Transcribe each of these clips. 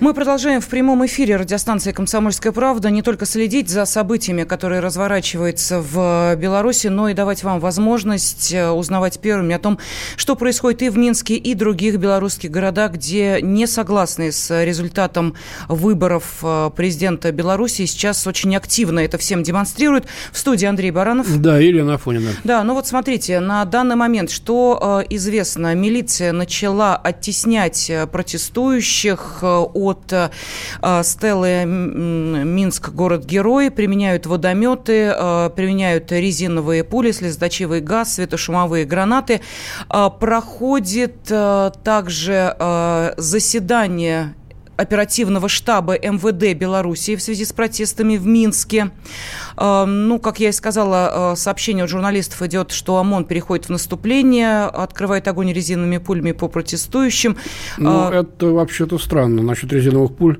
Мы продолжаем в прямом эфире радиостанции «Комсомольская правда» не только следить за событиями, которые разворачиваются в Беларуси, но и давать вам возможность э, узнавать первыми о том, что происходит и в Минске, и других белорусских городах, где не согласны с результатом выборов э, президента Беларуси. Сейчас очень активно это всем демонстрируют. В студии Андрей Баранов. Да, Елена Афонина. Да, ну вот смотрите, на данный момент, что э, известно, милиция начала оттеснять протестующих от от э, Стеллы Минск город-герой, применяют водометы, э, применяют резиновые пули, слезоточивый газ, светошумовые гранаты. Э, проходит также заседание оперативного штаба МВД Белоруссии в связи с протестами в Минске. Ну, как я и сказала, сообщение от журналистов идет, что ОМОН переходит в наступление, открывает огонь резиновыми пулями по протестующим. Ну, это вообще-то странно насчет резиновых пуль.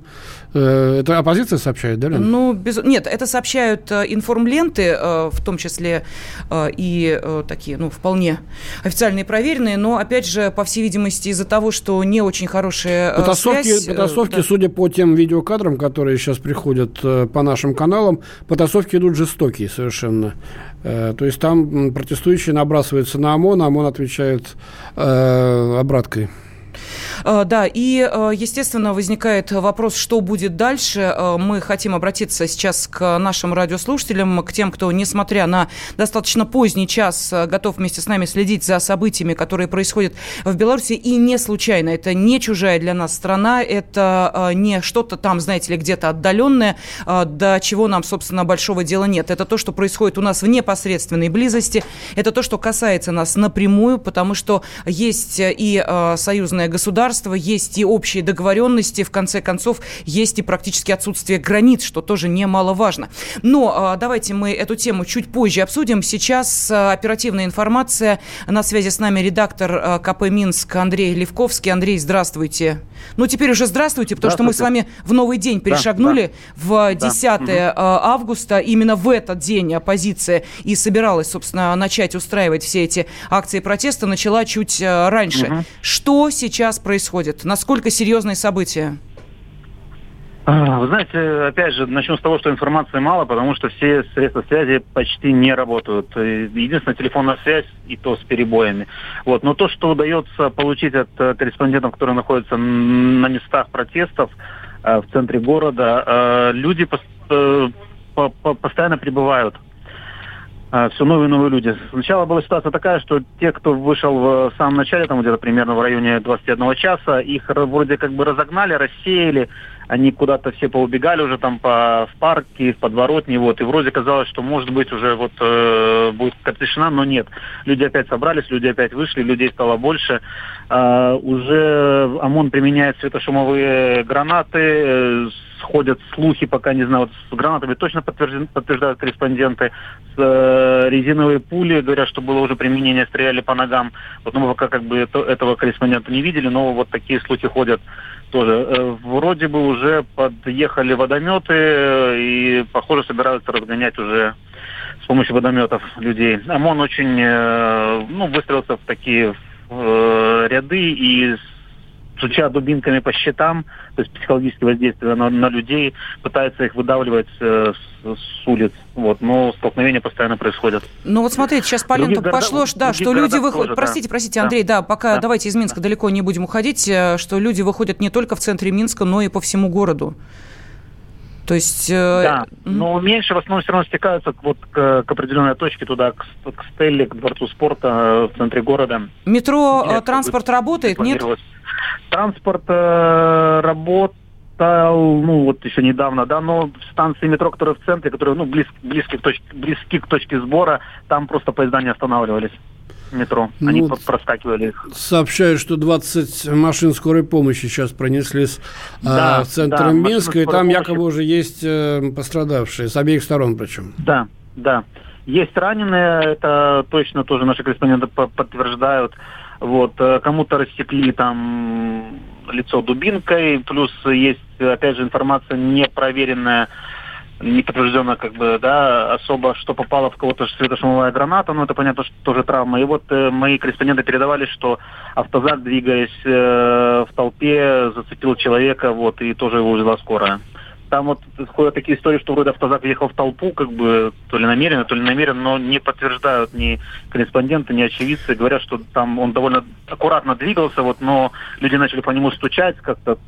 Э, это оппозиция сообщает, да, Лена? Ну, без... нет, это сообщают э, информленты, э, в том числе и такие, ну, вполне официальные, проверенные, но, опять же, по всей видимости, из-за того, что не очень хорошая потасовки, связь... Потасовки, да. судя по тем видеокадрам, которые сейчас приходят по нашим каналам, потасовки идут жестокие совершенно. То есть там протестующие набрасываются на ОМОН, а ОМОН отвечает э, обраткой. Э, да, и, э, естественно, возникает вопрос, что будет дальше. Э, мы хотим обратиться сейчас к нашим радиослушателям, к тем, кто, несмотря на достаточно поздний час, готов вместе с нами следить за событиями, которые происходят в Беларуси. И не случайно. Это не чужая для нас страна, это не что-то там, знаете ли, где-то отдаленное, до чего нам, собственно, большого дела нет. Это то, что происходит у нас в непосредственной близости. Это то, что касается нас напрямую, потому что есть и союзное государство, государства, есть и общие договоренности, в конце концов, есть и практически отсутствие границ, что тоже немаловажно. Но а, давайте мы эту тему чуть позже обсудим. Сейчас а, оперативная информация. На связи с нами редактор а, КП «Минск» Андрей Левковский. Андрей, здравствуйте. Ну, теперь уже здравствуйте, потому что мы с вами в новый день перешагнули да, да. в 10 да. августа. Именно в этот день оппозиция и собиралась, собственно, начать устраивать все эти акции протеста, начала чуть раньше. Угу. Что сейчас происходит? Происходит? Насколько серьезные события? А, вы знаете, опять же, начну с того, что информации мало, потому что все средства связи почти не работают. Единственная телефонная связь, и то с перебоями. Вот. Но то, что удается получить от э, корреспондентов, которые находятся на местах протестов э, в центре города, э, люди постоянно прибывают все новые и новые люди. Сначала была ситуация такая, что те, кто вышел в самом начале, там где-то примерно в районе 21 часа, их вроде как бы разогнали, рассеяли, они куда-то все поубегали уже там по, в парке, в подворотне, вот, и вроде казалось, что может быть уже вот э, будет тишина, но нет. Люди опять собрались, люди опять вышли, людей стало больше. Э, уже ОМОН применяет светошумовые гранаты, э, сходят слухи, пока не знаю, вот с гранатами точно подтверждают корреспонденты, с э, резиновые пули, говорят, что было уже применение, стреляли по ногам. Вот мы пока как бы это, этого корреспондента не видели, но вот такие слухи ходят тоже. Э, вроде бы уже подъехали водометы э, и, похоже, собираются разгонять уже с помощью водометов людей. ОМОН очень, э, ну, выстроился в такие ряды и стуча дубинками по щитам, то есть психологическое воздействие на, на людей, пытается их выдавливать э, с, с улиц. Вот, но столкновения постоянно происходят. Ну вот смотрите, сейчас по ленту пошло, да, что люди выходят... Простите, простите, Андрей, да, да пока да. давайте из Минска да. далеко не будем уходить, э, что люди выходят не только в центре Минска, но и по всему городу. То есть... Э... Да, но меньше в основном все равно стекаются вот к, к определенной точке, туда, к, к Стелле, к Дворцу спорта э, в центре города. Метро, Где транспорт работает, нет? Транспорт э, работал, ну, вот еще недавно, да, но станции метро, которые в центре, которые, ну, близ, близки, к точке, близки к точке сбора, там просто поезда не останавливались метро. Ну, Они вот проскакивали их. Сообщают, что 20 машин скорой помощи сейчас пронеслись а, да, в центр да, Минска, и там якобы уже есть э, пострадавшие, с обеих сторон причем. Да, Да. Есть раненые, это точно тоже наши корреспонденты подтверждают. Вот, э, кому-то рассекли там лицо дубинкой, плюс есть, опять же, информация непроверенная, не подтверждена, как бы, да, особо, что попало в кого-то светошумовая граната, но это понятно, что тоже травма. И вот э, мои корреспонденты передавали, что автозак, двигаясь э, в толпе, зацепил человека, вот, и тоже его увезла скорая. Там вот ходят такие истории, что вроде автозак въехал в толпу, как бы то ли намеренно, то ли намеренно, но не подтверждают ни корреспонденты, ни очевидцы. Говорят, что там он довольно аккуратно двигался, вот, но люди начали по нему стучать, как-то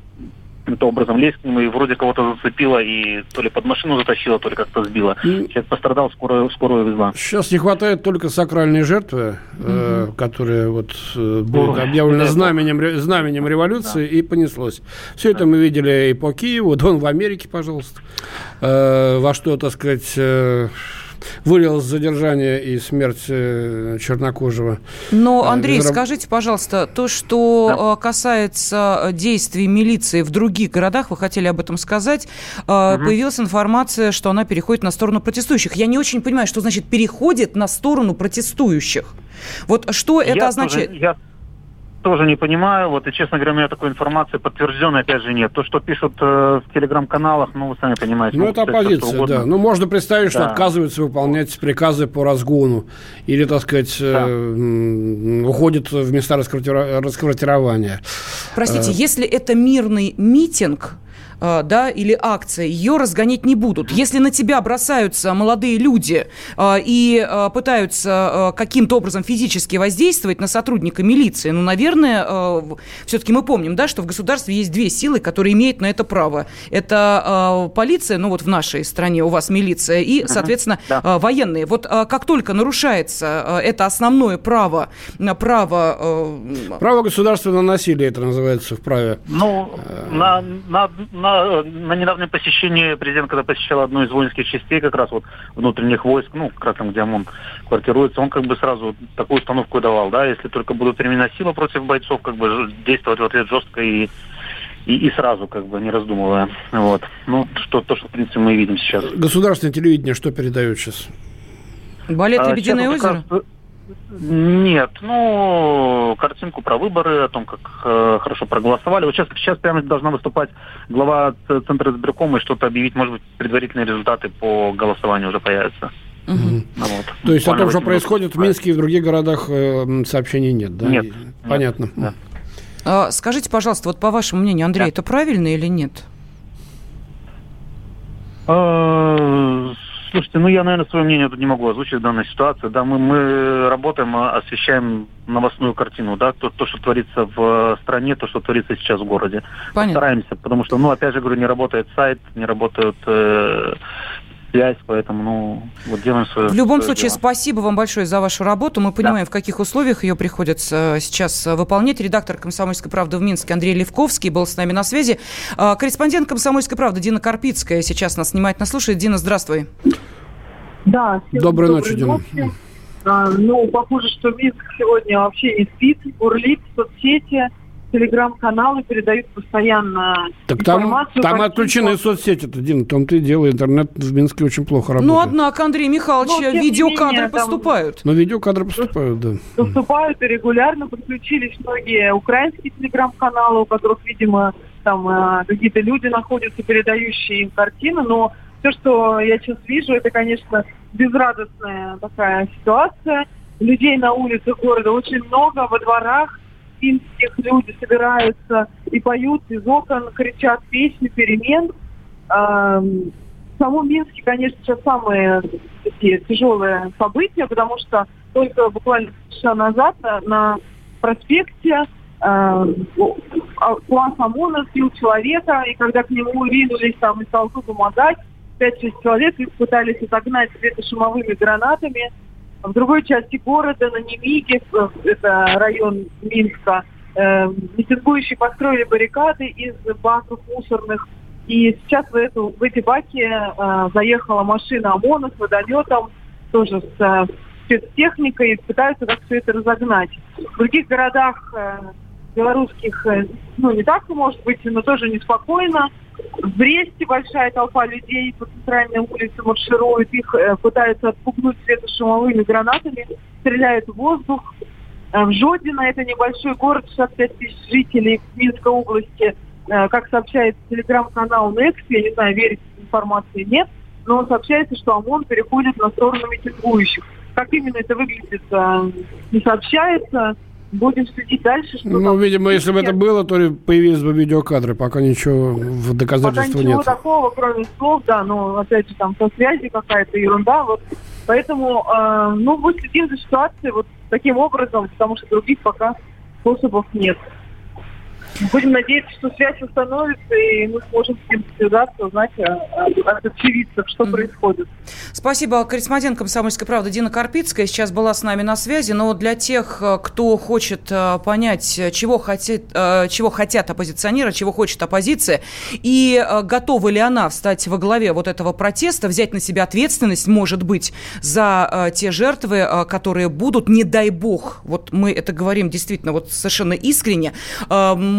каким-то образом лезть к нему, и вроде кого-то зацепило, и то ли под машину затащило, то ли как-то сбило. И... Человек пострадал, скорую, скорую везла. Сейчас не хватает только сакральной жертвы, угу. э, которая вот э, будет объявлена знаменем, знаменем революции, да. и понеслось. Все это мы видели и по Киеву, Дон в Америке, пожалуйста, э, во что, так сказать... Э, вылилось задержание и смерть э, чернокожего. Но, э, Андрей, Безраб... скажите, пожалуйста, то, что да. Э, касается действий милиции в других городах, вы хотели об этом сказать, угу. появилась информация, что она переходит на сторону протестующих. Я не очень понимаю, что значит переходит на сторону протестующих. Вот что это я означает? Тоже, я тоже не понимаю. Вот, и, честно говоря, у меня такой информации подтвержденной, опять же, нет. То, что пишут э, в телеграм-каналах, ну, вы сами понимаете. Ну, это оппозиция, да. Ну, можно представить, да. что отказываются выполнять приказы по разгону. Или, так сказать, да. э, уходит в места расквартирования. Простите, э. если это мирный митинг, Э, да, или акция, ее разгонять не будут. Если на тебя бросаются молодые люди э, и э, пытаются каким-то образом физически воздействовать на сотрудника милиции, ну, наверное, все-таки мы помним, да, что в государстве есть две силы, которые имеют на это право. Это полиция, ну, вот в нашей стране у вас милиция, и, соответственно, да. военные. Вот как только нарушается это основное право, право... Право государственного насилия, это называется в праве. Ну, на, на, на на, недавнем посещении президент, когда посещал одну из воинских частей, как раз вот внутренних войск, ну, как раз там, где ОМОН квартируется, он как бы сразу такую установку давал, да, если только будут применена сила против бойцов, как бы действовать в ответ жестко и и, и сразу, как бы, не раздумывая. Вот. Ну, что, то, что, в принципе, мы видим сейчас. Государственное телевидение что передает сейчас? Балет а, «Лебединое озеро»? Раз, нет, ну, картинку про выборы, о том, как э, хорошо проголосовали. Вот сейчас, сейчас прямо должна выступать глава Центра избиркома и что-то объявить, может быть, предварительные результаты по голосованию уже появятся. Угу. Ну, вот. То есть Буквально о том, что происходит в Минске и в других городах, э, сообщений нет, да? Нет. Понятно. Нет, да. А, скажите, пожалуйста, вот по вашему мнению, Андрей, да. это правильно или нет? Слушайте, ну я, наверное, свое мнение тут не могу озвучить в данной ситуации. Да, мы, мы работаем, а, освещаем новостную картину, да, то, то, что творится в стране, то, что творится сейчас в городе. Понятно. Стараемся, потому что, ну, опять же говорю, не работает сайт, не работают э, связь, поэтому, ну, вот делаем свое. В любом свое случае, дело. спасибо вам большое за вашу работу. Мы понимаем, да. в каких условиях ее приходится сейчас выполнять. Редактор «Комсомольской правды» в Минске Андрей Левковский был с нами на связи. А, корреспондент «Комсомольской правды» Дина Карпицкая сейчас нас внимательно слушает. Дина, здравствуй. Да. Доброй ночи, Дина. А, ну, похоже, что Минск сегодня вообще не спит, бурлит в соцсети – телеграм-каналы передают постоянно так там, информацию. Там отключены соцсети, это Дин, в том-то и дело. Интернет в Минске очень плохо работает. Ну, однако, Андрей Михайлович, Но, видеокадры менее, поступают. Но видеокадры поступают, да. Поступают и регулярно подключились многие украинские телеграм-каналы, у которых, видимо, там э, какие-то люди находятся, передающие им картины, но все, что я сейчас вижу, это, конечно, безрадостная такая ситуация. Людей на улицах города очень много, во дворах финских люди собираются и поют из окон, кричат песни перемен. В самом Минске, конечно, сейчас самые такие тяжелые события, потому что только буквально часа назад на проспекте класс ОМОНа сбил человека, и когда к нему ринулись там из толпы помогать, 5-6 человек их пытались отогнать светошумовыми гранатами – в другой части города, на Немиге, это район Минска, э, митингующие построили баррикады из баков мусорных. И сейчас в, эту, в эти баки э, заехала машина ОМОНа с водометом, тоже с э, спецтехникой, пытаются как все это разогнать. В других городах э, белорусских, э, ну, не так может быть, но тоже неспокойно. В Бресте большая толпа людей по центральной улице марширует, их э, пытаются отпугнуть светошумовыми гранатами, стреляют в воздух. Э, в Жодино, это небольшой город, 65 тысяч жителей Минской области, э, как сообщает телеграм-канал Next, я не знаю, верить информации нет, но сообщается, что ОМОН переходит на сторону митингующих. Как именно это выглядит, э, не сообщается. Будем следить дальше. Что ну, видимо, если бы это было, то появились бы видеокадры. Пока ничего в доказательства Пока ничего нет. такого, кроме слов, да, но опять же там со связи какая-то ерунда. Вот. Поэтому, э, ну, мы следим за ситуацией вот таким образом, потому что других пока способов нет. Будем надеяться, что связь установится, и мы сможем с ним связаться, узнать э, от очевидцев, что mm-hmm. происходит. Спасибо. Корреспондент «Комсомольской правды» Дина Карпицкая сейчас была с нами на связи. Но для тех, э, кто хочет э, понять, чего, хотит, чего хотят оппозиционеры, чего хочет оппозиция, и готова ли она встать во главе вот этого протеста, взять на себя ответственность, может быть, за те жертвы, которые будут, не дай бог, вот мы это говорим действительно вот совершенно искренне,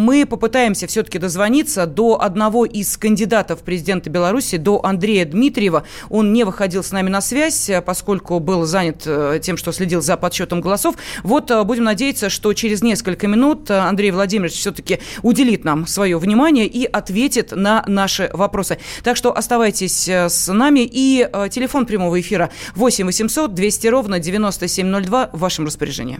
мы попытаемся все-таки дозвониться до одного из кандидатов президента Беларуси, до Андрея Дмитриева. Он не выходил с нами на связь, поскольку был занят э, тем, что следил за подсчетом голосов. Вот э, будем надеяться, что через несколько минут э, Андрей Владимирович все-таки уделит нам свое внимание и ответит на наши вопросы. Так что оставайтесь с нами. И телефон прямого эфира 8 800 200 ровно 9702 в вашем распоряжении.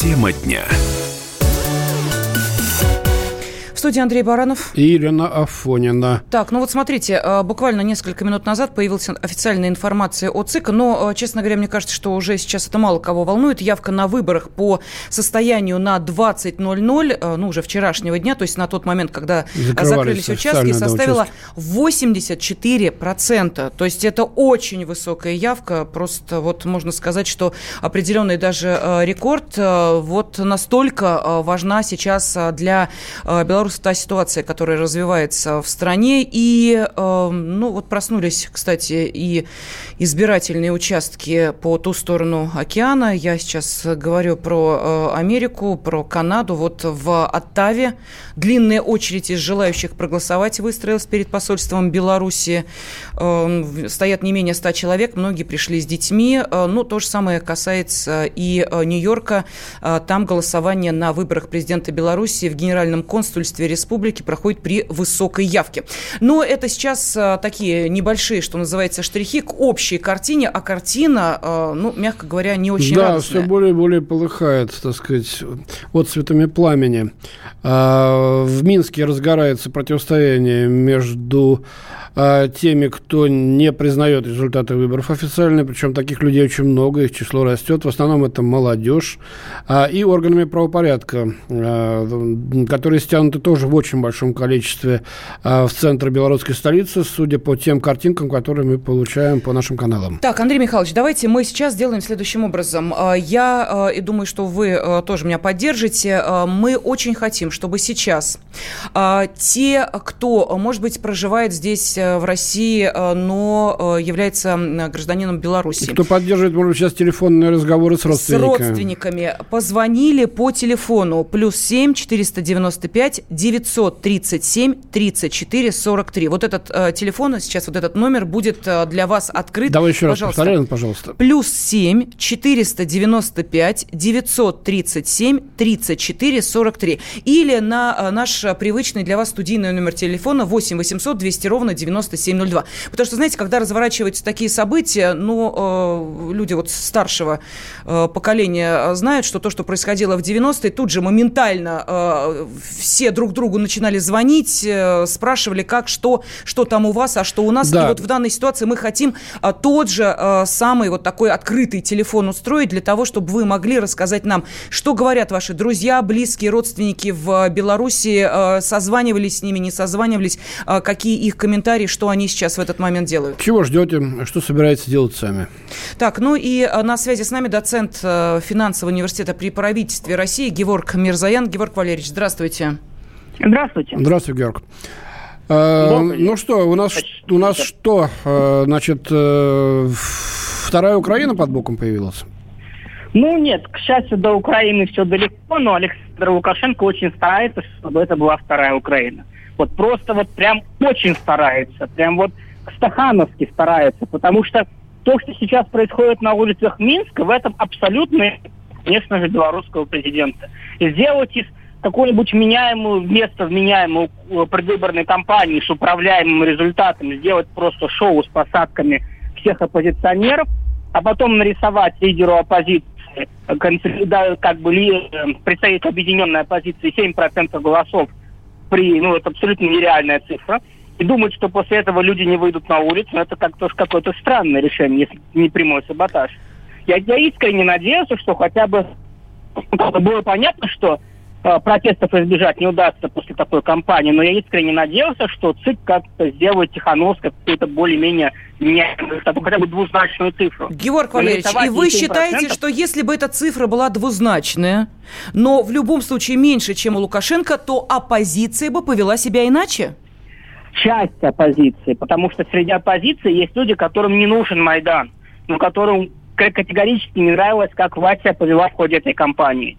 Тема дня студии Андрей Баранов. И Елена Афонина. Так, ну вот смотрите, э, буквально несколько минут назад появилась официальная информация о ЦИК, но, э, честно говоря, мне кажется, что уже сейчас это мало кого волнует. Явка на выборах по состоянию на 20.00, э, ну, уже вчерашнего дня, то есть на тот момент, когда закрылись участки, составила 84%. То есть это очень высокая явка, просто вот можно сказать, что определенный даже рекорд. Вот настолько важна сейчас для Беларуси просто та ситуация, которая развивается в стране. И, э, ну, вот проснулись, кстати, и избирательные участки по ту сторону океана. Я сейчас говорю про э, Америку, про Канаду. Вот в Оттаве длинная очередь из желающих проголосовать выстроилась перед посольством Беларуси. Э, стоят не менее 100 человек, многие пришли с детьми. Э, ну, то же самое касается и э, Нью-Йорка. Там голосование на выборах президента Беларуси в Генеральном консульстве руководстве республики проходит при высокой явке. Но это сейчас а, такие небольшие, что называется, штрихи к общей картине, а картина, а, ну, мягко говоря, не очень да, радостная. все более и более полыхает, так сказать, от цветами пламени. А, в Минске разгорается противостояние между а, теми, кто не признает результаты выборов официально, причем таких людей очень много, их число растет, в основном это молодежь, а, и органами правопорядка, которые стянуты тоже в очень большом количестве в центр белорусской столицы, судя по тем картинкам, которые мы получаем по нашим каналам. Так, Андрей Михайлович, давайте мы сейчас сделаем следующим образом. Я и думаю, что вы тоже меня поддержите. Мы очень хотим, чтобы сейчас те, кто, может быть, проживает здесь Э, в России, э, но э, является гражданином Беларуси. Кто поддерживает, может быть, сейчас телефонные разговоры с родственниками? С родственниками. Позвонили по телефону плюс 7 495 937 34 43. Вот этот э, телефон, сейчас вот этот номер будет для вас открыт. Давай еще пожалуйста. раз повторяем, пожалуйста. Плюс 7 495 937 34 43. Или на наш привычный для вас студийный номер телефона 8 800 200 ровно 90 9702. Потому что, знаете, когда разворачиваются такие события, ну, э, люди вот старшего э, поколения знают, что то, что происходило в 90-е, тут же моментально э, все друг друг другу начинали звонить, э, спрашивали, как, что, что там у вас, а что у нас. Да. И вот в данной ситуации мы хотим а, тот же а, самый вот такой открытый телефон устроить для того, чтобы вы могли рассказать нам, что говорят ваши друзья, близкие, родственники в Беларуси, созванивались с ними, не созванивались, какие их комментарии, что они сейчас в этот момент делают. Чего ждете, что собираетесь делать сами? Так, ну и на связи с нами доцент финансового университета при правительстве России Геворг Мирзаян. Геворг Валерьевич, здравствуйте. Здравствуйте. Здравствуйте, Георг. Э, ну что, у нас, у нас что, э, значит, э, вторая Украина под боком появилась? Ну нет, к счастью, до Украины все далеко, но Александр Лукашенко очень старается, чтобы это была вторая Украина. Вот просто вот прям очень старается, прям вот стахановски старается, потому что то, что сейчас происходит на улицах Минска, в этом абсолютно, конечно же, белорусского президента. Сделать из какую-нибудь вменяемую, вместо вменяемую э, предвыборной кампании с управляемым результатом сделать просто шоу с посадками всех оппозиционеров, а потом нарисовать лидеру оппозиции, да, как бы э, представитель объединенной оппозиции 7% голосов при, ну, это абсолютно нереальная цифра, и думать, что после этого люди не выйдут на улицу, ну, это как-то какое-то странное решение, если не прямой саботаж. Я, я искренне надеялся, что хотя бы было понятно, что Э, протестов избежать не удастся после такой кампании, но я искренне надеялся, что ЦИК как-то сделает Тихановская какую-то более-менее хотя бы двузначную цифру. Георг Валерьевич, и вы считаете, что если бы эта цифра была двузначная, но в любом случае меньше, чем у Лукашенко, то оппозиция бы повела себя иначе? Часть оппозиции, потому что среди оппозиции есть люди, которым не нужен Майдан, но которым категорически не нравилось, как власть себя повела в ходе этой кампании.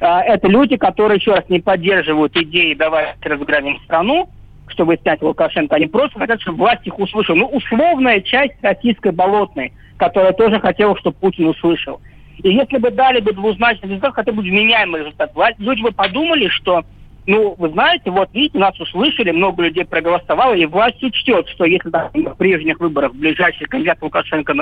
А, это люди, которые, еще раз, не поддерживают идеи «давайте разгромим страну», чтобы снять Лукашенко. Они просто хотят, чтобы власть их услышала. Ну, условная часть российской болотной, которая тоже хотела, чтобы Путин услышал. И если бы дали бы двузначный результат, хотя бы вменяемый результат, власть, люди бы подумали, что, ну, вы знаете, вот видите, нас услышали, много людей проголосовало, и власть учтет, что если там, в прежних выборах ближайший кандидат Лукашенко,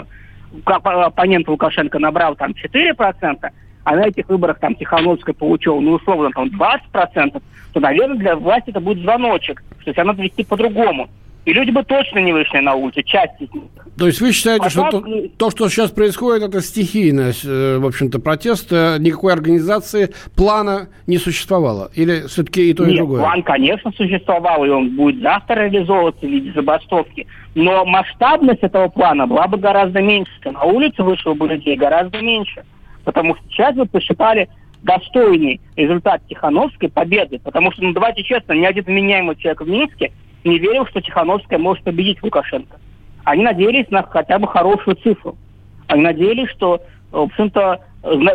оппонент Лукашенко набрал там 4%, а на этих выборах там Тихановская получила, ну, условно, там 20%, то, наверное, для власти это будет звоночек, что себя надо вести по-другому. И люди бы точно не вышли на улицу, часть из них. То есть вы считаете, а что так... то, то, что сейчас происходит, это стихийный, э, в общем-то, протест, никакой организации, плана не существовало? Или все-таки и то, Нет, и другое? план, конечно, существовал, и он будет завтра реализовываться в виде забастовки. Но масштабность этого плана была бы гораздо меньше. На улице вышло бы людей гораздо меньше. Потому что сейчас вы посчитали достойный результат Тихановской победы. Потому что, ну давайте честно, ни один вменяемый человек в Минске не верил, что Тихановская может победить Лукашенко. Они надеялись на хотя бы хорошую цифру. Они надеялись, что, в общем-то,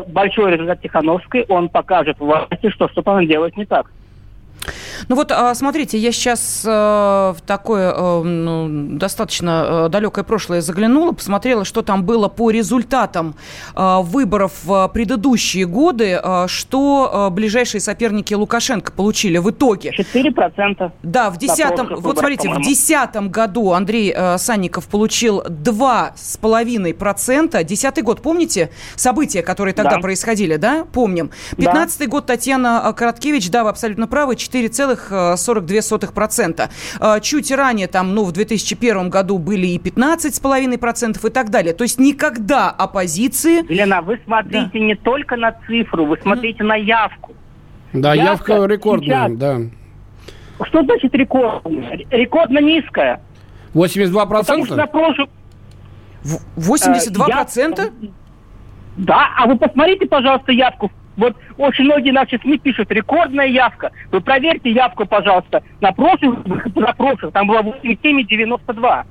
большой результат Тихановской, он покажет власти, что что-то она делает не так. Ну вот, а, смотрите, я сейчас э, в такое э, ну, достаточно э, далекое прошлое заглянула, посмотрела, что там было по результатам выборов в предыдущие годы, что ближайшие соперники Лукашенко получили в итоге. 4%. Да, в 10 вот смотрите, в десятом году Андрей Санников получил 2,5%. 10 год, помните события, которые тогда да. происходили, да? Помним. 15 да. год Татьяна Короткевич, да, вы абсолютно правы, 4, 12,42%. А, чуть ранее, там, ну, в 2001 году были и 15,5% и так далее. То есть никогда оппозиции... Елена, а вы смотрите да. не только на цифру, вы смотрите на явку. Да, явка, явка рекордная, сейчас. да. Что значит рекордная? Рекордно низкая. 82%? Потому что на прошлом... 82%? Э, я... Да, а вы посмотрите, пожалуйста, явку в вот очень многие наши СМИ пишут, рекордная явка. Вы проверьте явку, пожалуйста. На прошлых, на прошлых там было 87,92.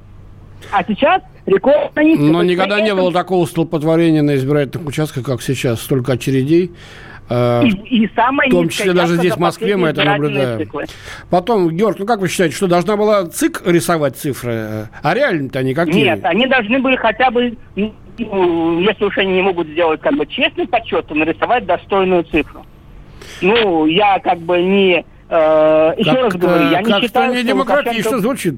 А сейчас рекорд на Но никогда не было такого столпотворения на избирательных участках, как сейчас. Столько очередей. Э, и, и самое в том числе даже здесь, в Москве, мы это наблюдаем. Циклы. Потом, Георг, ну как вы считаете, что должна была ЦИК рисовать цифры? А реально-то они какие? Нет, они должны были хотя бы ну, если уж они не могут сделать как бы честный подсчет, то нарисовать достойную цифру. Ну, я как бы не Э, еще раз говорю, я не считаю, что демократично звучит.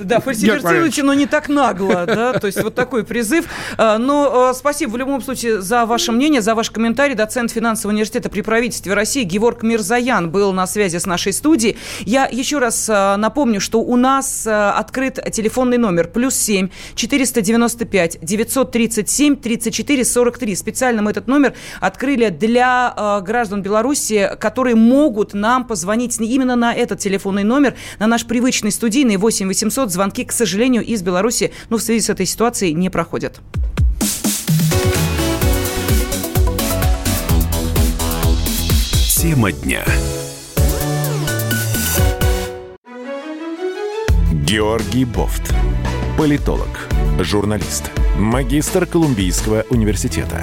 Да, фальсифицируйте, но не так нагло, да, то есть вот такой призыв. Э, но э, спасибо в любом случае за ваше мнение, за ваш комментарий. Доцент финансового университета при правительстве России Геворг Мирзаян был на связи с нашей студией. Я еще раз напомню, что у нас открыт телефонный номер плюс 7 495 937 34 43. Специально мы этот номер открыли для граждан Беларуси, которые могут нам позвонить позвонить именно на этот телефонный номер, на наш привычный студийный 8 800. Звонки, к сожалению, из Беларуси, ну, в связи с этой ситуацией не проходят. Тема дня. Георгий Бофт. Политолог, журналист, магистр Колумбийского университета,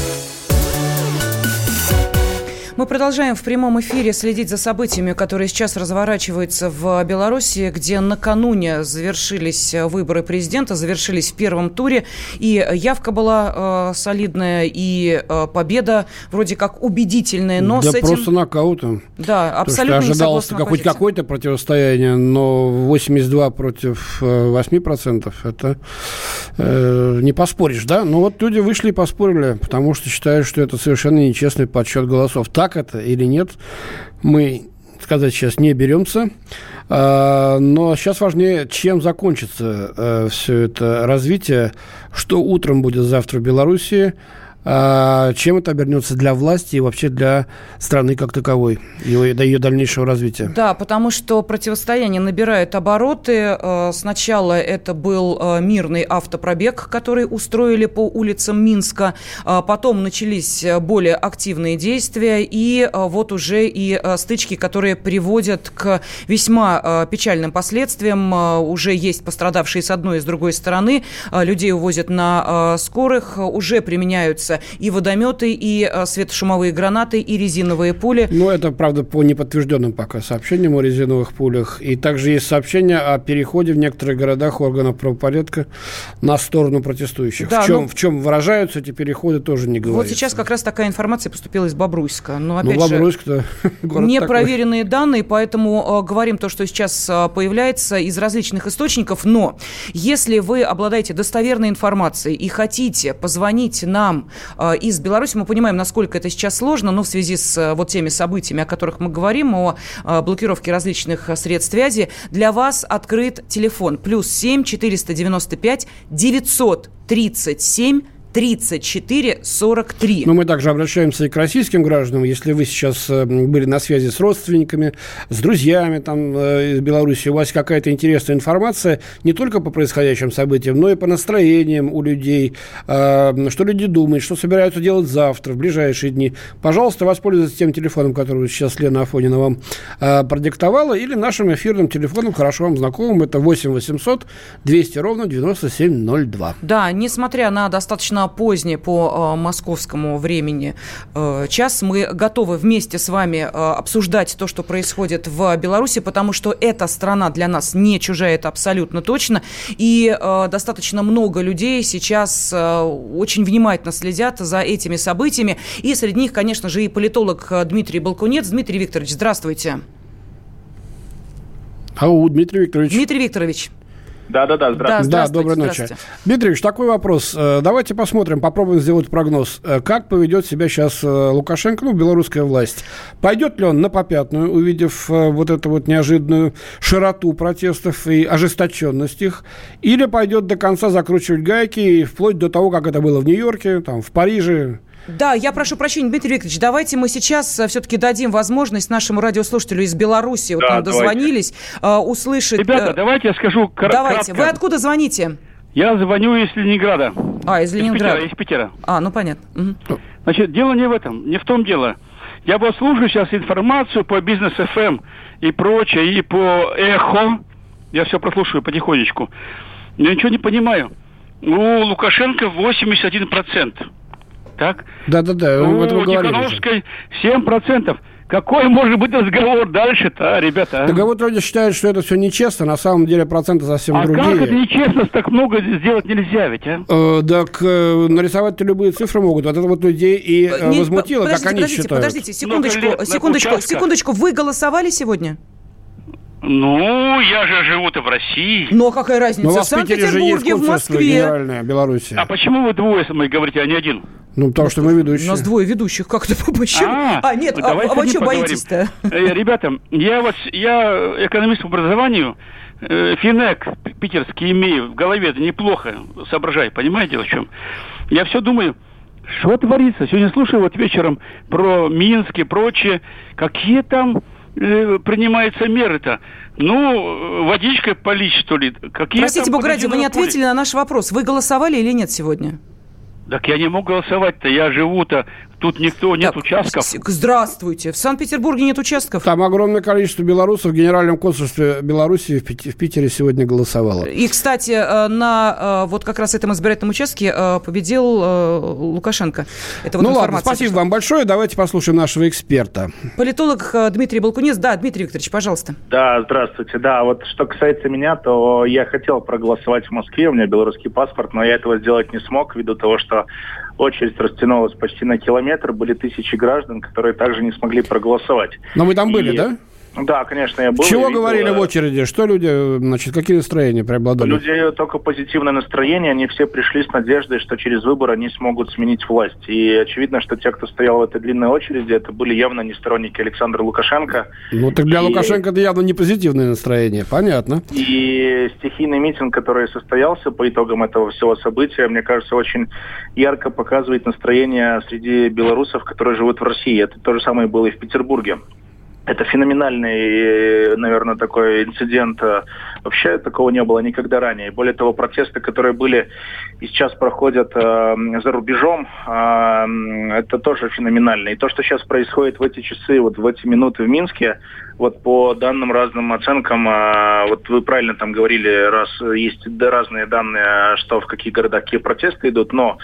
Мы продолжаем в прямом эфире следить за событиями, которые сейчас разворачиваются в Беларуси, где накануне завершились выборы президента, завершились в первом туре, и явка была э, солидная, и э, победа вроде как убедительная, но да с этим... просто нокаутом. Да, абсолютно То, что ожидалось хоть какое-то противостояние, но 82 против 8% э, это э, не поспоришь, да? Но вот люди вышли и поспорили, потому что считают, что это совершенно нечестный подсчет голосов. Так это или нет, мы сказать сейчас не беремся. А, но сейчас важнее, чем закончится э, все это развитие, что утром будет завтра в Беларуси, а чем это обернется для власти и вообще для страны как таковой, и до ее дальнейшего развития? Да, потому что противостояние набирает обороты. Э, сначала это был э, мирный автопробег, который устроили по улицам Минска. Потом начались более активные действия. И вот уже и стычки, которые приводят к весьма печальным последствиям. Уже есть пострадавшие с одной и с другой стороны. Людей увозят на скорых. Уже применяются используются и водометы, и э, светошумовые гранаты, и резиновые пули. Ну, это, правда, по неподтвержденным пока сообщениям о резиновых пулях. И также есть сообщения о переходе в некоторых городах органов правопорядка на сторону протестующих. Да, в, чем, ну, в чем выражаются эти переходы, тоже не говорится. Вот сейчас как раз такая информация поступила из Бобруйска. Но, опять ну, Бобруйск-то Непроверенные данные, поэтому э, говорим то, что сейчас э, появляется из различных источников. Но если вы обладаете достоверной информацией и хотите позвонить нам из Беларуси. Мы понимаем, насколько это сейчас сложно, но в связи с э, вот теми событиями, о которых мы говорим, о э, блокировке различных средств связи, для вас открыт телефон плюс 7 495 937 3443. Но мы также обращаемся и к российским гражданам. Если вы сейчас э, были на связи с родственниками, с друзьями там, э, из Беларуси, у вас какая-то интересная информация не только по происходящим событиям, но и по настроениям у людей, э, что люди думают, что собираются делать завтра, в ближайшие дни. Пожалуйста, воспользуйтесь тем телефоном, который сейчас Лена Афонина вам продиктовала, или нашим эфирным телефоном, хорошо вам знакомым, это 8 800 200 ровно 9702. Да, несмотря на достаточно достаточно поздний по э, московскому времени э, час. Мы готовы вместе с вами э, обсуждать то, что происходит в Беларуси, потому что эта страна для нас не чужая, это абсолютно точно. И достаточно много людей сейчас очень внимательно следят за этими событиями. И среди них, конечно же, и политолог Дмитрий Балкунец. Дмитрий Викторович, здравствуйте. Ау, Дмитрий Викторович. Дмитрий Викторович. Да-да-да, здравствуйте. Да, доброй ночи. Дмитриевич, такой вопрос. Э, давайте посмотрим, попробуем сделать прогноз. Э, как поведет себя сейчас э, Лукашенко, ну, белорусская власть? Пойдет ли он на попятную, увидев вот эту вот неожиданную широту протестов и ожесточенность их? Или пойдет до конца закручивать гайки, вплоть до того, как это было в Нью-Йорке, там, в Париже, да, я прошу прощения, Дмитрий Викторович, давайте мы сейчас э, все-таки дадим возможность нашему радиослушателю из Беларуси, вот да, нам дозвонились, э, услышать... Ребята, э, давайте я скажу кратко. Давайте, вы откуда звоните? Я звоню из Ленинграда. А, из Ленинграда. Из Питера. Из Питера. А, ну понятно. Угу. Значит, дело не в этом, не в том дело. Я послушаю сейчас информацию по бизнес ФМ эм и прочее, и по эхо, Я все прослушиваю потихонечку. Я ничего не понимаю. У Лукашенко 81%. Так? Да-да-да, у Тихановской 7%. Какой может быть разговор дальше-то, ребята? А? Так вот вроде считают, что это все нечестно, на самом деле проценты совсем а другие. А как это нечестно, так много сделать нельзя ведь, а? Э, так э, нарисовать-то любые цифры могут. Вот это вот людей и э, Не, возмутило, как они подождите, считают. Подождите, секундочку, секундочку, секундочку. Вы голосовали сегодня? Ну, я же живу-то в России. Но какая разница? Но в Санкт-Петербурге, в Москве. Генеральная Беларуси. А почему вы двое со мной говорите, а не один? Ну, потому что мы ведущие. У нас двое ведущих. Как это почему? А, а нет, а, а вы что боитесь-то? Э, ребята, я вот, я экономист по образованию, э, Финек питерский имею, в голове это неплохо соображай, понимаете о чем? Я все думаю, что творится? Сегодня слушаю вот вечером про Минск и прочее. Какие там принимаются меры-то? Ну, водичкой полить, что ли? Какие Простите, Бога ради, вы не ответили на наш вопрос. Вы голосовали или нет сегодня? Так я не мог голосовать-то, я живу-то Тут никто, нет так, участков. Здравствуйте. В Санкт-Петербурге нет участков? Там огромное количество белорусов в Генеральном консульстве Беларуси в, в Питере сегодня голосовало. И, кстати, э, на э, вот как раз этом избирательном участке э, победил Лукашенко. Это вот ну ладно, спасибо пришла. вам большое. Давайте послушаем нашего эксперта. Политолог Дмитрий Балкунец. Да, Дмитрий Викторович, пожалуйста. Да, здравствуйте. Да, вот что касается меня, то я хотел проголосовать в Москве. У меня белорусский паспорт, но я этого сделать не смог ввиду того, что очередь растянулась почти на километр, были тысячи граждан, которые также не смогли проголосовать. Но вы там были, да? Да, конечно, я был. Чего говорили в очереди? Что люди, значит, какие настроения преобладали? Люди только позитивное настроение. Они все пришли с надеждой, что через выборы они смогут сменить власть. И очевидно, что те, кто стоял в этой длинной очереди, это были явно не сторонники Александра Лукашенко. Ну, так для и... Лукашенко это явно не позитивное настроение, понятно. И стихийный митинг, который состоялся по итогам этого всего события, мне кажется, очень ярко показывает настроение среди белорусов, которые живут в России. Это то же самое было и в Петербурге. Это феноменальный, наверное, такой инцидент. Вообще такого не было никогда ранее. Более того, протесты, которые были и сейчас проходят э, за рубежом, э, это тоже феноменально. И то, что сейчас происходит в эти часы, вот в эти минуты в Минске, вот по данным разным оценкам, э, вот вы правильно там говорили, раз есть разные данные, что в каких городах какие протесты идут, но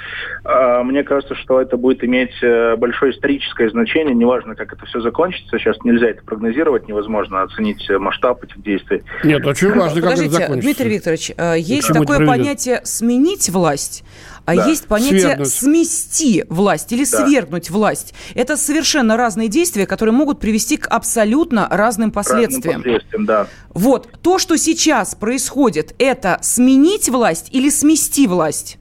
э, мне кажется, что это будет иметь э, большое историческое значение, неважно, как это все закончится, сейчас нельзя это прогнозировать, невозможно оценить масштаб этих действий. Нет, очень важно, как Подождите, это закончится. Дмитрий Викторович, э, есть такое понятие «сменить власть», а да. есть понятие свергнуть. смести власть или да. свергнуть власть. Это совершенно разные действия, которые могут привести к абсолютно разным последствиям. Разным последствиям да. Вот, то, что сейчас происходит, это сменить власть или смести власть?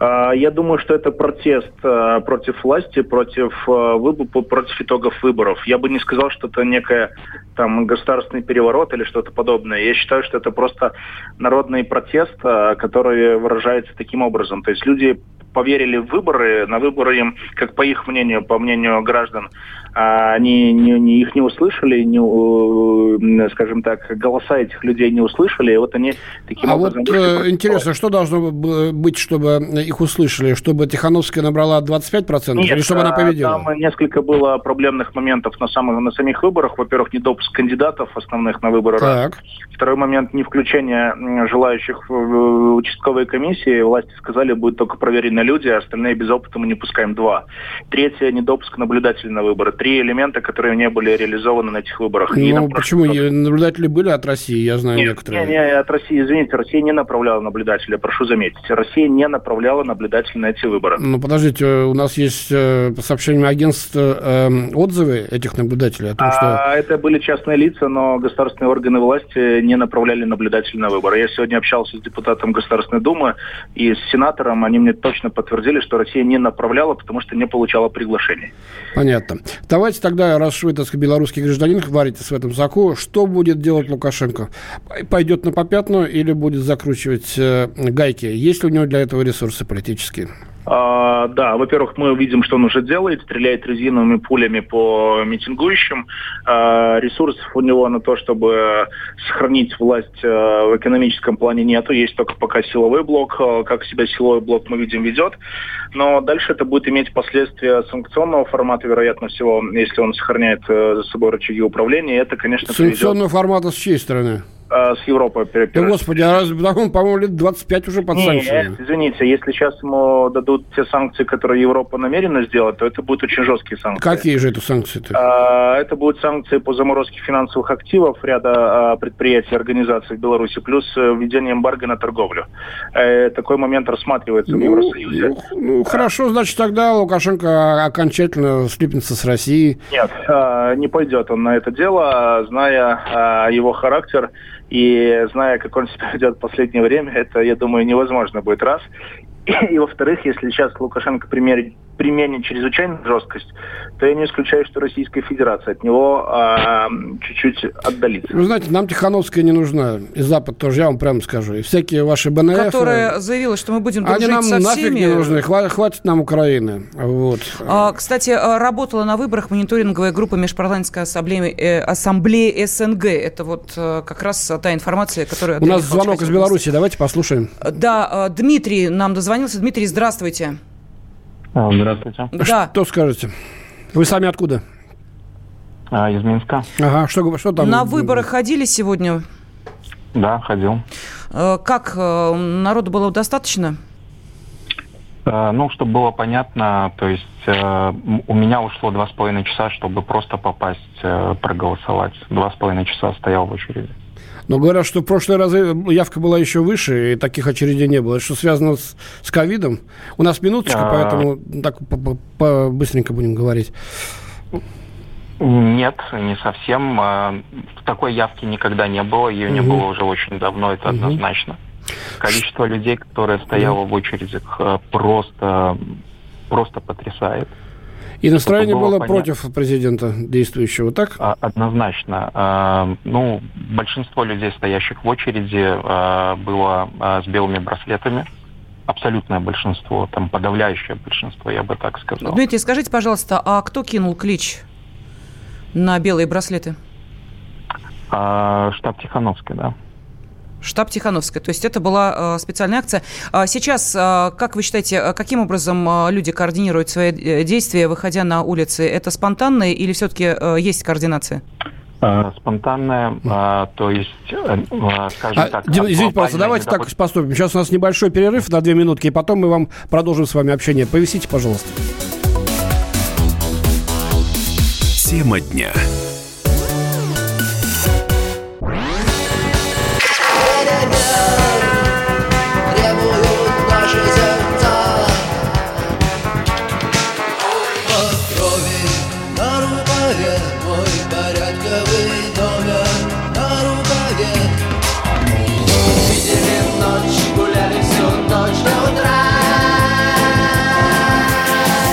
А, я думаю, что это протест а, против власти, против, а, против итогов выборов. Я бы не сказал, что это некая там государственный переворот или что-то подобное. Я считаю, что это просто народный протест, который выражается таким образом. То есть люди поверили в выборы, на выборы им, как по их мнению, по мнению граждан, а они не, не, их не услышали, не, скажем так, голоса этих людей не услышали, и вот они таким а образом... вот э, интересно, что должно быть, чтобы их услышали? Чтобы Тихановская набрала 25% Нет, или чтобы она победила? там несколько было проблемных моментов на, самых, на самих выборах. Во-первых, недопуск кандидатов основных на выборы. Так. Второй момент, не включение желающих в участковые комиссии. Власти сказали, будет только проверенные люди, а остальные без опыта мы не пускаем два. Третье, недопуск наблюдателей на выборы три элемента, которые не были реализованы на этих выборах. Ну, почему? Наблюдатели были от России, я знаю нет, некоторые. Не, не, от России, извините, Россия не направляла наблюдателя, прошу заметить. Россия не направляла наблюдателя на эти выборы. Ну, подождите, у нас есть, э, по сообщениям агентства, э, отзывы этих наблюдателей о том, а, что... Это были частные лица, но государственные органы власти не направляли наблюдателя на выборы. Я сегодня общался с депутатом Государственной Думы и с сенатором, они мне точно подтвердили, что Россия не направляла, потому что не получала приглашений. Понятно. Давайте тогда, раз вы, так сказать, белорусский гражданин, варитесь в этом соку, что будет делать Лукашенко? Пойдет на попятную или будет закручивать э, гайки? Есть ли у него для этого ресурсы политические? А, да, во-первых, мы видим, что он уже делает, стреляет резиновыми пулями по митингующим. А, ресурсов у него на то, чтобы сохранить власть а, в экономическом плане нету. Есть только пока силовой блок. А, как себя силовой блок, мы видим, ведет. Но дальше это будет иметь последствия санкционного формата, вероятно всего, если он сохраняет а, за собой рычаги управления. Это, конечно, Санкционного приведет... формата с чьей стороны? С с Европой Да, господи, а раз, по-моему, лет 25 уже под санкциями. Нет, извините, если сейчас ему дадут те санкции, которые Европа намерена сделать, то это будут очень жесткие санкции. Какие же это санкции-то? А, это будут санкции по заморозке финансовых активов ряда а, предприятий и организаций в Беларуси, плюс э, введение эмбарго на торговлю. Э, такой момент рассматривается ну, в Евросоюзе. Ну, ну хорошо, значит, тогда Лукашенко окончательно слипнется с Россией. Нет, а, не пойдет он на это дело, зная его характер и зная, как он себя ведет в последнее время, это, я думаю, невозможно будет раз. И, во-вторых, если сейчас Лукашенко примерит применит чрезвычайную жесткость, то я не исключаю, что Российская Федерация от него а, чуть-чуть отдалится. Вы знаете, нам Тихановская не нужна. И Запад тоже, я вам прямо скажу. И всякие ваши БНФ... Которая заявила, что мы будем дружить Они нам со нафиг не нужны. Хватит, хватит нам Украины. Вот. А, кстати, а, работала на выборах мониторинговая группа Межпарламентской ассамблеи, э, ассамблеи СНГ. Это вот э, как раз та информация, которая... У нас звонок из Беларуси. Давайте послушаем. Да, э, Дмитрий нам дозвонился. Дмитрий, здравствуйте. А, Здравствуйте. Да. Что скажете? Вы сами откуда? А, из Минска. Ага, что, что там? На выборы ходили сегодня? Да, ходил. Э, Как, э, народу было достаточно? А, Ну, чтобы было понятно, то есть э, у меня ушло два с половиной часа, чтобы просто попасть э, проголосовать. Два с половиной часа стоял в очереди. Но говорят, что в прошлые разы явка была еще выше, и таких очередей не было. Это что связано с, с ковидом? У нас минуточка, А. поэтому так по- по- по- быстренько будем говорить. Нет, не совсем. А, Такой явки никогда не было, ее не Мгм. было уже очень давно, это Мгм. однозначно. Количество людей, которое стояло в очередях, э, просто, просто потрясает. И настроение было было понятно. против президента действующего, так? А, Однозначно. А, Ну, большинство людей, стоящих в очереди, а, было с белыми браслетами. Абсолютное большинство, там подавляющее большинство, я бы так сказал. Дмитрий, скажите, пожалуйста, а кто кинул клич на белые браслеты? А, Штаб Тихановский, да. Штаб Тихановская. То есть это была э, специальная акция. А сейчас, э, как вы считаете, э, каким образом э, люди координируют свои действия, выходя на улицы? Это спонтанно или все-таки э, есть координация? Спонтанное, а, то есть, а, скажем А, так... Дим, извините, пожалуйста, давайте так поступим. Сейчас у нас небольшой перерыв на две минутки, и потом мы вам продолжим с вами общение. Повисите, пожалуйста. Тема дня.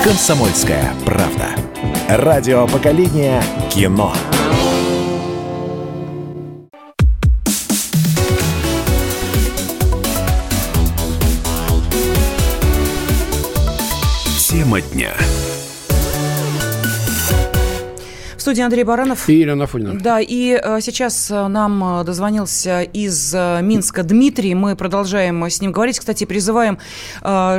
Комсомольская правда. Радио поколения кино. Тема дня. Студии Андрей Баранов. И Елена Афонина. Да, и э, сейчас э, нам э, дозвонился из Минска Дмитрий. Мы продолжаем с ним говорить. Кстати, призываем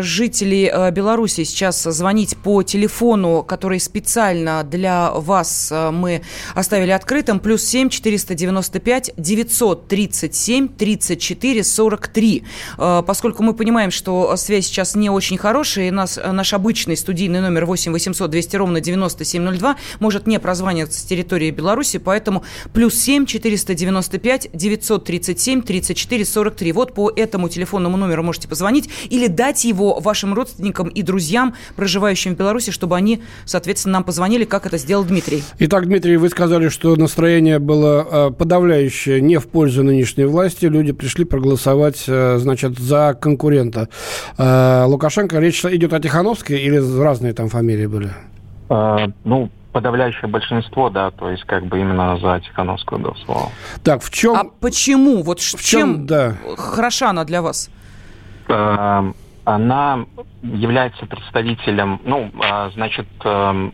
жителей Беларуси сейчас звонить по телефону, который специально для вас мы оставили открытым. Плюс 7 495 937 34 43. Э, Поскольку мы понимаем, что связь сейчас не очень хорошая, и нас, наш обычный студийный номер 8 800 200 ровно 9702 может не прозваниваться с территории Беларуси, поэтому плюс 7 495 937 34 43. Вот по этому телефонному номеру можете позвонить или дать его вашим родственникам и друзьям, проживающим в Беларуси, чтобы они, соответственно, нам позвонили, как это сделал Дмитрий. Итак, Дмитрий, вы сказали, что настроение было э, подавляющее не в пользу нынешней власти. Люди пришли проголосовать, э, значит, за конкурента. Э, Лукашенко, речь идет о Тихановской или разные там фамилии были? А, Ну, подавляющее большинство, да, то есть как бы именно за Тихановскую голосовал. Так, в чем... А почему? Вот в чем, чем да. хороша она для вас? А, она является представителем, ну, а, значит, эм,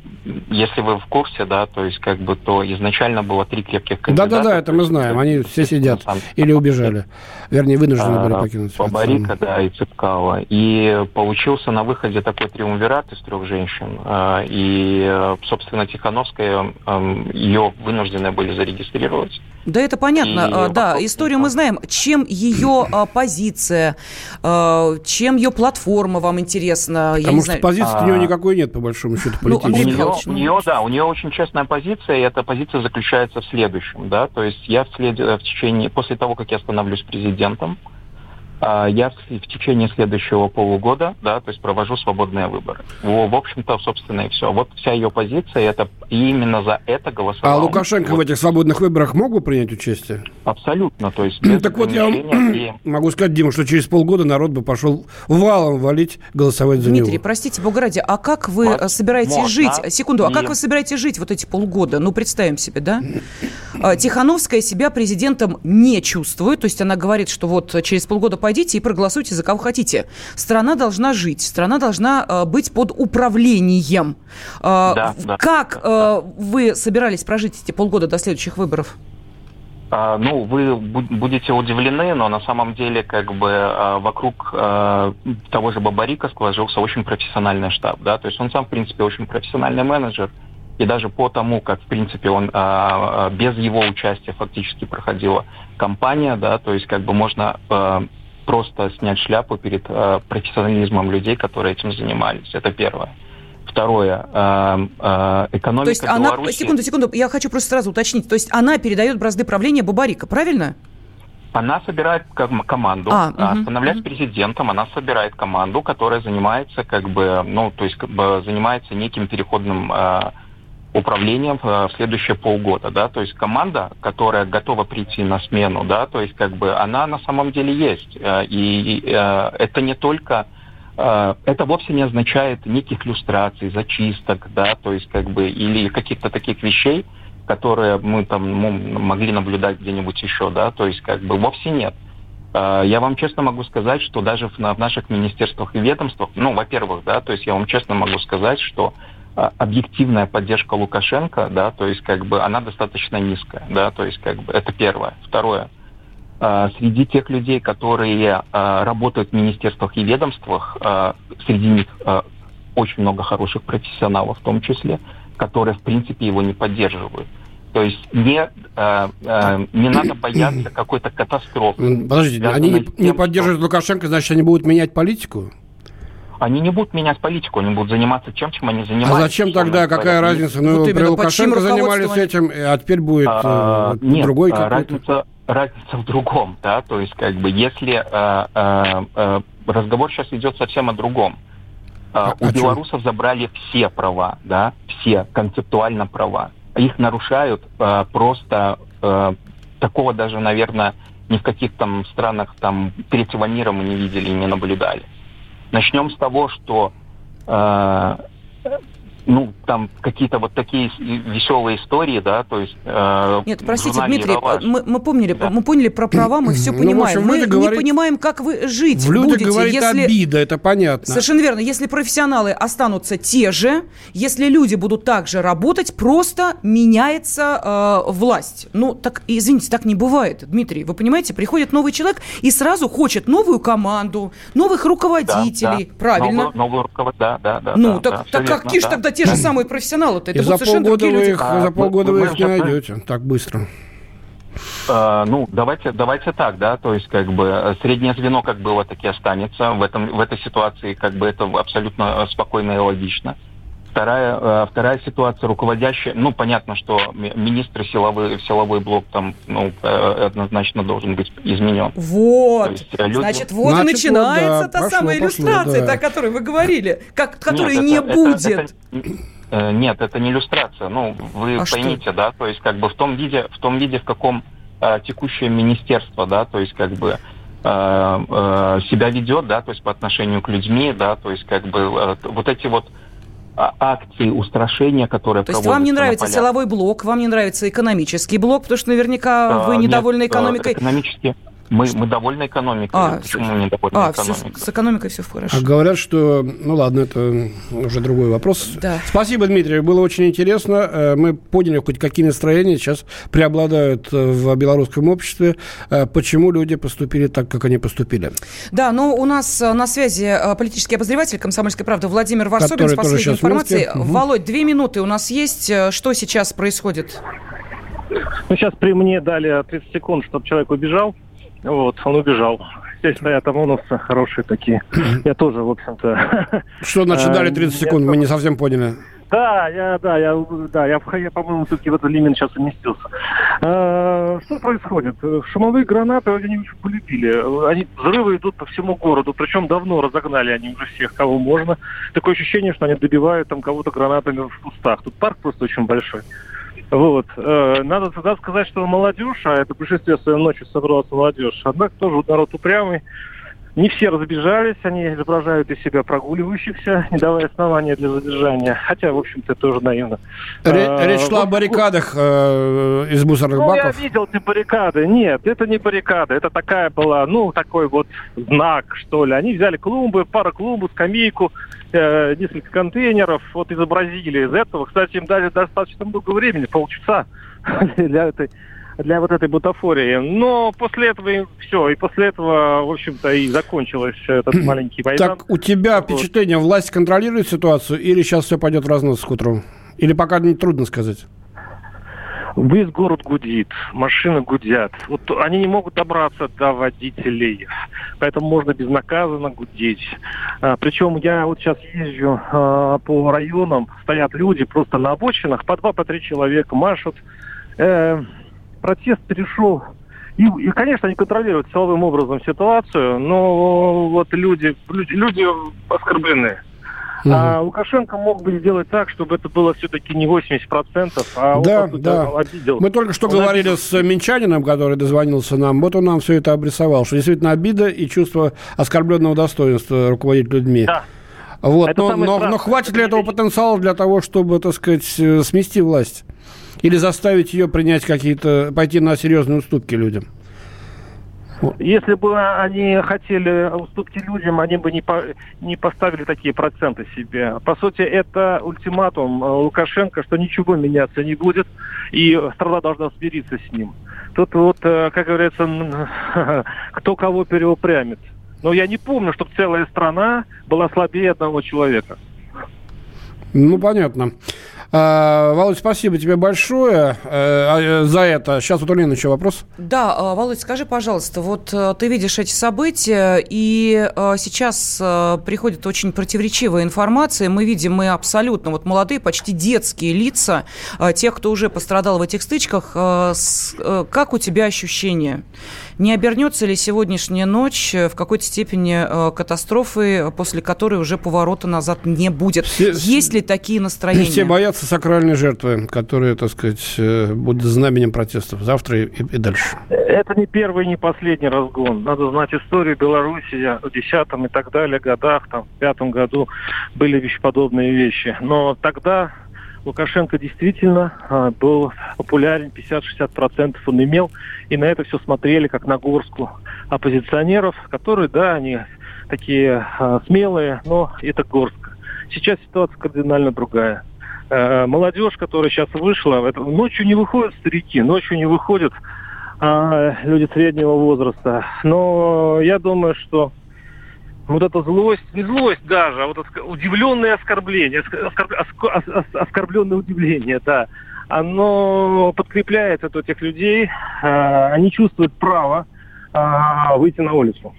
если вы в курсе, да, то есть как бы, то изначально было три крепких кандидата. Да-да-да, это мы знаем, они все сидят или убежали. Вернее, вынуждены были покинуть. Бабарика, да, и Цыпкала. И получился на выходе такой триумвират из трех женщин. э, И, э, собственно, Тихановская, эм, ее вынуждены были зарегистрировать. Да, это понятно. И А, Да, вопрос- историю мы знаем. Чем ее а, позиция, а, чем ее платформа вам интересна? Я Потому не что знаю. позиции у нее А. никакой нет, по большому счету, Ну, У Андрей политической. нее, у ну- нее, да, у нее очень честная позиция, и эта позиция заключается в следующем, да, то есть я вслед, в течение, после того, как я становлюсь президентом, а, я в, в течение следующего полугода, да, то есть провожу свободные выборы. В, в общем-то, собственно, и все. Вот вся ее позиция, это именно за это голосовал. А Лукашенко в Вот этих свободных выборах мог бы принять участие? Абсолютно, то есть без Так вот, я и- могу сказать, Дима, что через полгода народ бы пошел валом валить, голосовать за Дмитрий, него. простите, бога ради, а как вы Вот, собираетесь можно. жить? Секунду, а И- как вы собираетесь жить вот эти полгода? Ну, представим себе, да? А, Тихановская себя президентом не чувствует, то есть она говорит, что вот через полгода пойдите и проголосуйте за кого хотите. Страна должна жить, страна должна э, быть под управлением. А, Да, как да, э, вы собирались прожить эти полгода до следующих выборов? А, Ну, вы бу- будете удивлены, но на самом деле как бы а, вокруг а, того же Бабарика сложился очень профессиональный штаб, да, то есть он сам, в принципе, очень профессиональный менеджер, и даже по тому, как, в принципе, он а, а, без его участия фактически проходила кампания, да, то есть как бы можно а, просто снять шляпу перед а, профессионализмом людей, которые этим занимались. Это первое. Второе. а, а, экономика То есть она... Беларуси- Секунду, секунду, я хочу просто сразу уточнить. То есть она передает бразды правления Бабарика, правильно? Она собирает ком- команду, А, а, мгм, становляясь мгм. президентом, она собирает команду, которая занимается как бы, ну, то есть как бы занимается неким переходным а, управлением а, в следующие полгода, да, то есть команда, которая готова прийти на смену, да, то есть как бы она на самом деле есть, А, и, а, это не только это вовсе не означает неких люстраций, зачисток, да, то есть как бы или каких-то таких вещей, которые мы там могли наблюдать где-нибудь еще, да, то есть как бы вовсе нет. Я вам честно могу сказать, что даже в, на- в наших министерствах и ведомствах, ну, во-первых, да, то есть я вам честно могу сказать, что объективная поддержка Лукашенко, да, то есть как бы она достаточно низкая, да, то есть как бы это первое. Второе, а, среди тех людей, которые а, работают в министерствах и ведомствах, а, среди них а, очень много хороших профессионалов в том числе, которые в принципе его не поддерживают. То есть не, а, а, не надо бояться какой-то катастрофы. Подождите, они не, тем, не что- поддерживают Лукашенко, значит, они будут менять политику? Они не будут менять политику, они будут заниматься тем, чем они А занимаются. зачем тогда, какая говоря. разница? Ну, Вот при Лукашенко занимались этим, а теперь будет А, э, нет, другой а, какой-то. разница, разница в другом, да, то есть как бы если а, а, а, разговор сейчас идет совсем о другом. А, А- у чем? белорусов забрали все права, да, все концептуально права. Их нарушают а, просто а, такого даже, наверное, ни в каких там странах там третьего мира мы не видели и не наблюдали. Начнем с того, что э, ну, там какие-то вот такие веселые истории, да, то есть... э, Нет, простите, Дмитрий, «Ералаш». мы, мы помнили, Да. мы поняли про права, мы все Ну, понимаем. общем, мы не понимаем, как вы жить В будете, говорит если... обида, это понятно. Совершенно верно. Если профессионалы останутся те же, если люди будут так же работать, просто меняется э, власть. Ну, так, извините, так не бывает, Дмитрий. Вы понимаете, приходит новый человек и сразу хочет новую команду, новых Да, руководителей. да. Правильно. Новую, новую руковод- да, да, да. ну, да, так, да, так верно, какие же да. тогда те же самые профессионалы-то? И Это за будут совершенно полгода, другие вы люди. их, А, за полгода вы их не найдете так быстро. Э, ну, давайте, давайте так, да, то есть как бы среднее звено как было, так и останется. В, этом, в этой ситуации как бы это абсолютно спокойно и логично. Вторая, э, вторая ситуация руководящая, ну, понятно, что ми- министр силовой, силовой блок там, ну, э, однозначно должен быть изменен. Вот. Есть, э, люди- Значит, вот Значит, и начинается вот, да, та пошло, самая пошло, иллюстрация, да. о которой вы говорили, как, которой Нет, не это- это- будет. это- э, нет, это не иллюстрация. Ну, вы А что? поймите, да, то есть как бы в том виде, в том виде, в каком э, текущее министерство, да, то есть как бы э, э, себя ведет, да, то есть по отношению к людьми, да, то есть как бы э, вот эти вот акции устрашения, которые То есть вам не нравится силовой блок, вам не нравится экономический блок, потому что наверняка вы нет, недовольны э, экономикой. Экономически, Мы, мы довольны экономикой. А, Почему мы недовольны А, все, экономикой? с экономикой все хорошо. А говорят, что... Ну ладно, это уже другой вопрос. Да. Спасибо, Дмитрий. Было очень интересно. Э, Мы поняли, хоть какие настроения сейчас преобладают э, в белорусском обществе. э, Почему люди поступили так, как они поступили. Да, но у нас на связи политический обозреватель «Комсомольской правды» Владимир Варсобин Который с последней информацией. Володь, две минуты у нас есть. Что сейчас происходит? Ну, сейчас при мне дали 30 секунд, чтобы человек убежал. Вот, он убежал. Здесь стоят ОМОНовцы хорошие такие. Я тоже, в общем-то... Что значит дали Э, 30 я секунд? Мы не совсем поняли. Да, я, да, я, да, я, я по-моему, все-таки в этот лимит сейчас уместился. Э, Что происходит? Э, Шумовые гранаты они очень полюбили. Они взрывы идут по всему городу, причем давно разогнали они уже всех, кого можно. Такое ощущение, что они добивают там кого-то гранатами в кустах. Тут парк просто очень большой. Вот. Э, Надо тогда сказать, что молодежь, а это в большинстве своем собралась молодежь, однако тоже народ упрямый. Не все разбежались, они изображают из себя прогуливающихся, не давая основания для задержания. Хотя, в общем-то, тоже наивно. Ре- Э, Речь шла о баррикадах э, из мусорных ну, баков. я видел эти баррикады. Нет, это не баррикады. Это такая была, ну, такой вот знак, что ли. Они взяли клумбы, пара клумбу, скамейку, э, несколько контейнеров, вот изобразили из этого. Кстати, им дали достаточно много времени, полчаса для этой для вот этой бутафории. Но после этого все, и после этого, в общем-то, и закончилось этот маленький майдан. Так, у тебя впечатление, власть контролирует ситуацию или сейчас все пойдет в разнос к утру? Или пока не трудно сказать? Весь город гудит, машины гудят. Вот они не могут добраться до водителей, поэтому можно безнаказанно гудеть. А, причем я вот сейчас езжу а, по районам, стоят люди просто на обочинах, по два, по три человека машут. Э, протест перешел и, и, конечно, они контролируют силовым образом ситуацию, но вот люди, люди, люди оскорблены. А Лукашенко мог бы сделать так, чтобы это было все-таки не 80%, а Да, он, сути, да. обидел. Мы только что Он говорили обидел. с Минчанином, который дозвонился нам. Вот он нам все это обрисовал, что действительно обида и чувство оскорбленного достоинства руководить людьми. Да. Вот, Это но, но- страшное. но хватит ли этого потенциала для того, чтобы, так сказать, смести власть? Или заставить ее принять какие-то, пойти на серьезные уступки людям? Если бы они хотели уступки людям, они бы не, по- не поставили такие проценты себе. По сути, это ультиматум э, Лукашенко, что ничего меняться не будет, и страна должна смириться с ним. Тут вот, э, как говорится, кто кого переупрямит. Но я не помню, чтобы целая страна была слабее одного человека. Ну, понятно. А, Володь, спасибо тебе большое э, а, за это. Сейчас вот у Лены еще вопрос. Да, э, Володь, скажи, пожалуйста, вот э, ты видишь эти события, и э, сейчас э, приходит очень противоречивая информация. Мы видим, мы абсолютно вот молодые, почти детские лица э, тех, кто уже пострадал в этих стычках. Э, э, Как у тебя ощущение? Не обернется ли сегодняшняя ночь э, в какой-то степени э, катастрофой, после которой уже поворота назад не будет? Есть ли такие настроения? Все боятся сакральной жертвы, которая, так сказать, э, будет знаменем протестов завтра и, и дальше. Это не первый, не последний разгон. Надо знать историю Беларуси в десятом и так далее годах, там, в пятом году были вещи, подобные вещи. Но тогда Лукашенко действительно а, был популярен, 50-60% он имел, и на это все смотрели как на горстку оппозиционеров, которые, да, они такие а, смелые, но это горстка. Сейчас ситуация кардинально другая. Э, молодежь, которая сейчас вышла, ночью не выходят старики, ночью не выходят а, люди среднего возраста. Но я думаю, что вот эта злость, не злость даже, а вот удивленное оскорбление, оскор- оскор- ос- ос- оскорбленное удивление, да, оно подкрепляет это этих людей, а, они чувствуют право а, выйти на улицу.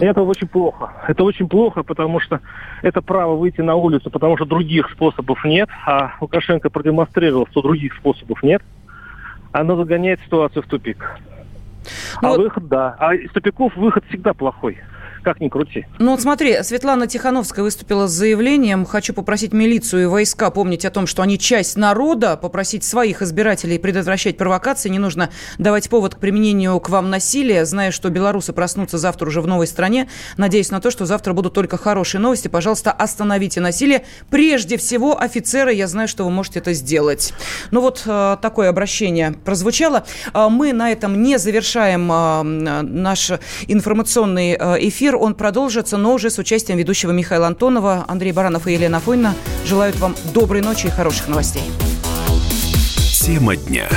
И Это очень плохо. Это очень плохо, потому что это право выйти на улицу, потому что других способов нет, а Лукашенко продемонстрировал, что других способов нет. Оно загоняет ситуацию в тупик. а выход, да. А из тупиков выход всегда плохой. Как ни крути. Ну вот смотри, Светлана Тихановская выступила с заявлением. Хочу попросить милицию и войска помнить о том, что они часть народа, попросить своих избирателей предотвращать провокации. Не нужно давать повод к применению к вам насилия, зная, что белорусы проснутся завтра уже в новой стране. Надеюсь на то, что завтра будут только хорошие новости. Пожалуйста, остановите насилие. Прежде всего, офицеры, я знаю, что вы можете это сделать. Ну вот э, такое обращение прозвучало. Э, мы на этом не завершаем э, наш информационный э, эфир. Он продолжится, но уже с участием ведущего Михаила Антонова, Андрей Баранов и Елена Афонина. Желают вам доброй ночи и хороших новостей. Тема дня.